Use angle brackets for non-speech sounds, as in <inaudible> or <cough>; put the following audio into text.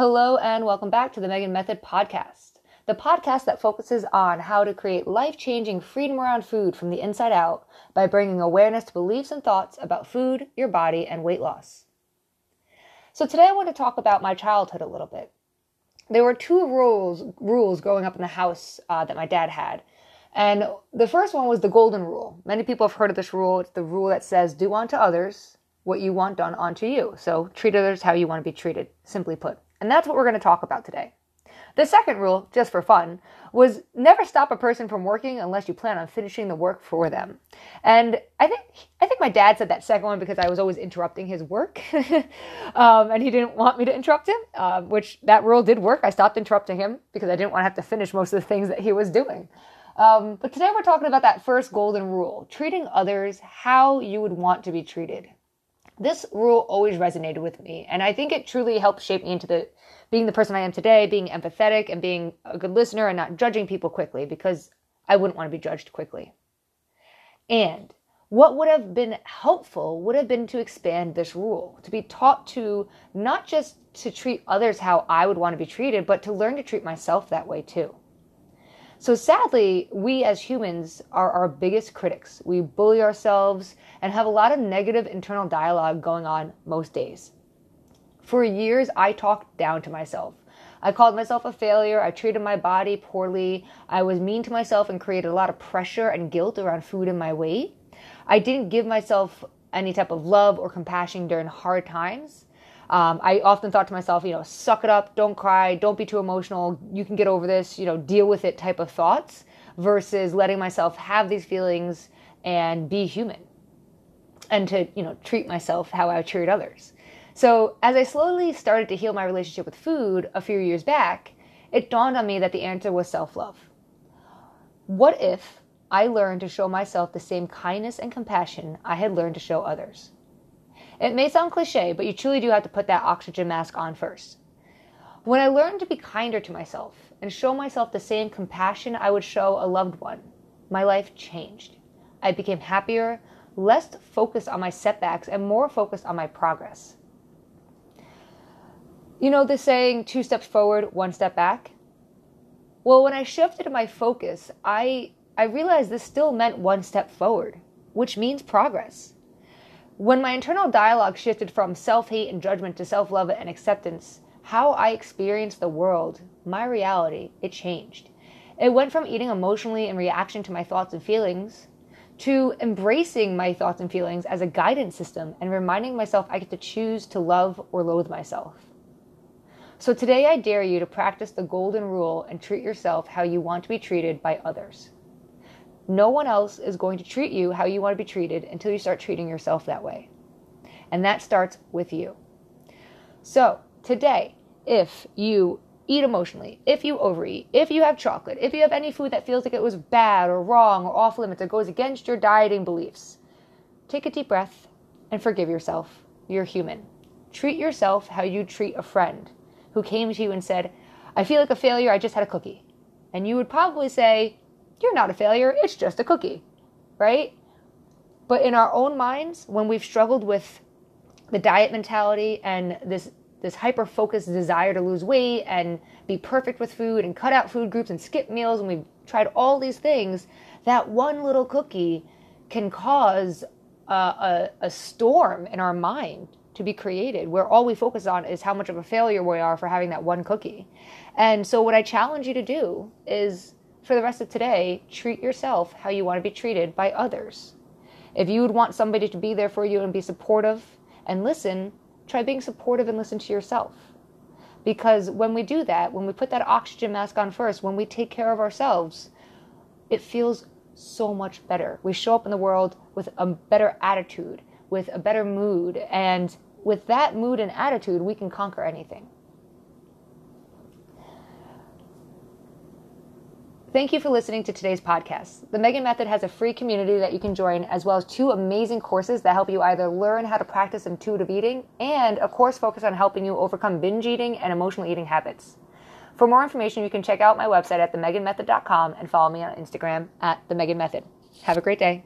Hello, and welcome back to the Megan Method Podcast, the podcast that focuses on how to create life changing freedom around food from the inside out by bringing awareness to beliefs and thoughts about food, your body, and weight loss. So, today I want to talk about my childhood a little bit. There were two rules, rules growing up in the house uh, that my dad had. And the first one was the golden rule. Many people have heard of this rule. It's the rule that says, do unto others what you want done unto you. So treat others how you want to be treated, simply put. And that's what we're going to talk about today. The second rule, just for fun, was never stop a person from working unless you plan on finishing the work for them. And I think I think my dad said that second one because I was always interrupting his work, <laughs> um, and he didn't want me to interrupt him. Uh, which that rule did work. I stopped interrupting him because I didn't want to have to finish most of the things that he was doing. Um, but today we're talking about that first golden rule: treating others how you would want to be treated this rule always resonated with me and i think it truly helped shape me into the being the person i am today being empathetic and being a good listener and not judging people quickly because i wouldn't want to be judged quickly. And what would have been helpful would have been to expand this rule to be taught to not just to treat others how i would want to be treated but to learn to treat myself that way too so sadly, we as humans are our biggest critics. We bully ourselves and have a lot of negative internal dialogue going on most days. For years, I talked down to myself. I called myself a failure. I treated my body poorly. I was mean to myself and created a lot of pressure and guilt around food and my weight. I didn't give myself any type of love or compassion during hard times. Um, I often thought to myself, you know, suck it up, don't cry, don't be too emotional, you can get over this, you know, deal with it type of thoughts versus letting myself have these feelings and be human and to, you know, treat myself how I treat others. So as I slowly started to heal my relationship with food a few years back, it dawned on me that the answer was self love. What if I learned to show myself the same kindness and compassion I had learned to show others? It may sound cliche, but you truly do have to put that oxygen mask on first. When I learned to be kinder to myself and show myself the same compassion I would show a loved one, my life changed. I became happier, less focused on my setbacks, and more focused on my progress. You know the saying, two steps forward, one step back? Well, when I shifted my focus, I, I realized this still meant one step forward, which means progress. When my internal dialogue shifted from self hate and judgment to self love and acceptance, how I experienced the world, my reality, it changed. It went from eating emotionally in reaction to my thoughts and feelings to embracing my thoughts and feelings as a guidance system and reminding myself I get to choose to love or loathe myself. So today I dare you to practice the golden rule and treat yourself how you want to be treated by others. No one else is going to treat you how you want to be treated until you start treating yourself that way. And that starts with you. So, today, if you eat emotionally, if you overeat, if you have chocolate, if you have any food that feels like it was bad or wrong or off limits or goes against your dieting beliefs, take a deep breath and forgive yourself. You're human. Treat yourself how you treat a friend who came to you and said, I feel like a failure, I just had a cookie. And you would probably say, you're not a failure, it's just a cookie, right? But in our own minds, when we've struggled with the diet mentality and this this hyper focused desire to lose weight and be perfect with food and cut out food groups and skip meals and we've tried all these things, that one little cookie can cause a, a, a storm in our mind to be created where all we focus on is how much of a failure we are for having that one cookie. And so, what I challenge you to do is for the rest of today, treat yourself how you want to be treated by others. If you would want somebody to be there for you and be supportive and listen, try being supportive and listen to yourself. Because when we do that, when we put that oxygen mask on first, when we take care of ourselves, it feels so much better. We show up in the world with a better attitude, with a better mood, and with that mood and attitude, we can conquer anything. Thank you for listening to today's podcast. The Megan Method has a free community that you can join, as well as two amazing courses that help you either learn how to practice intuitive eating and a course focused on helping you overcome binge eating and emotional eating habits. For more information, you can check out my website at themeganmethod.com and follow me on Instagram at the Megan Method. Have a great day.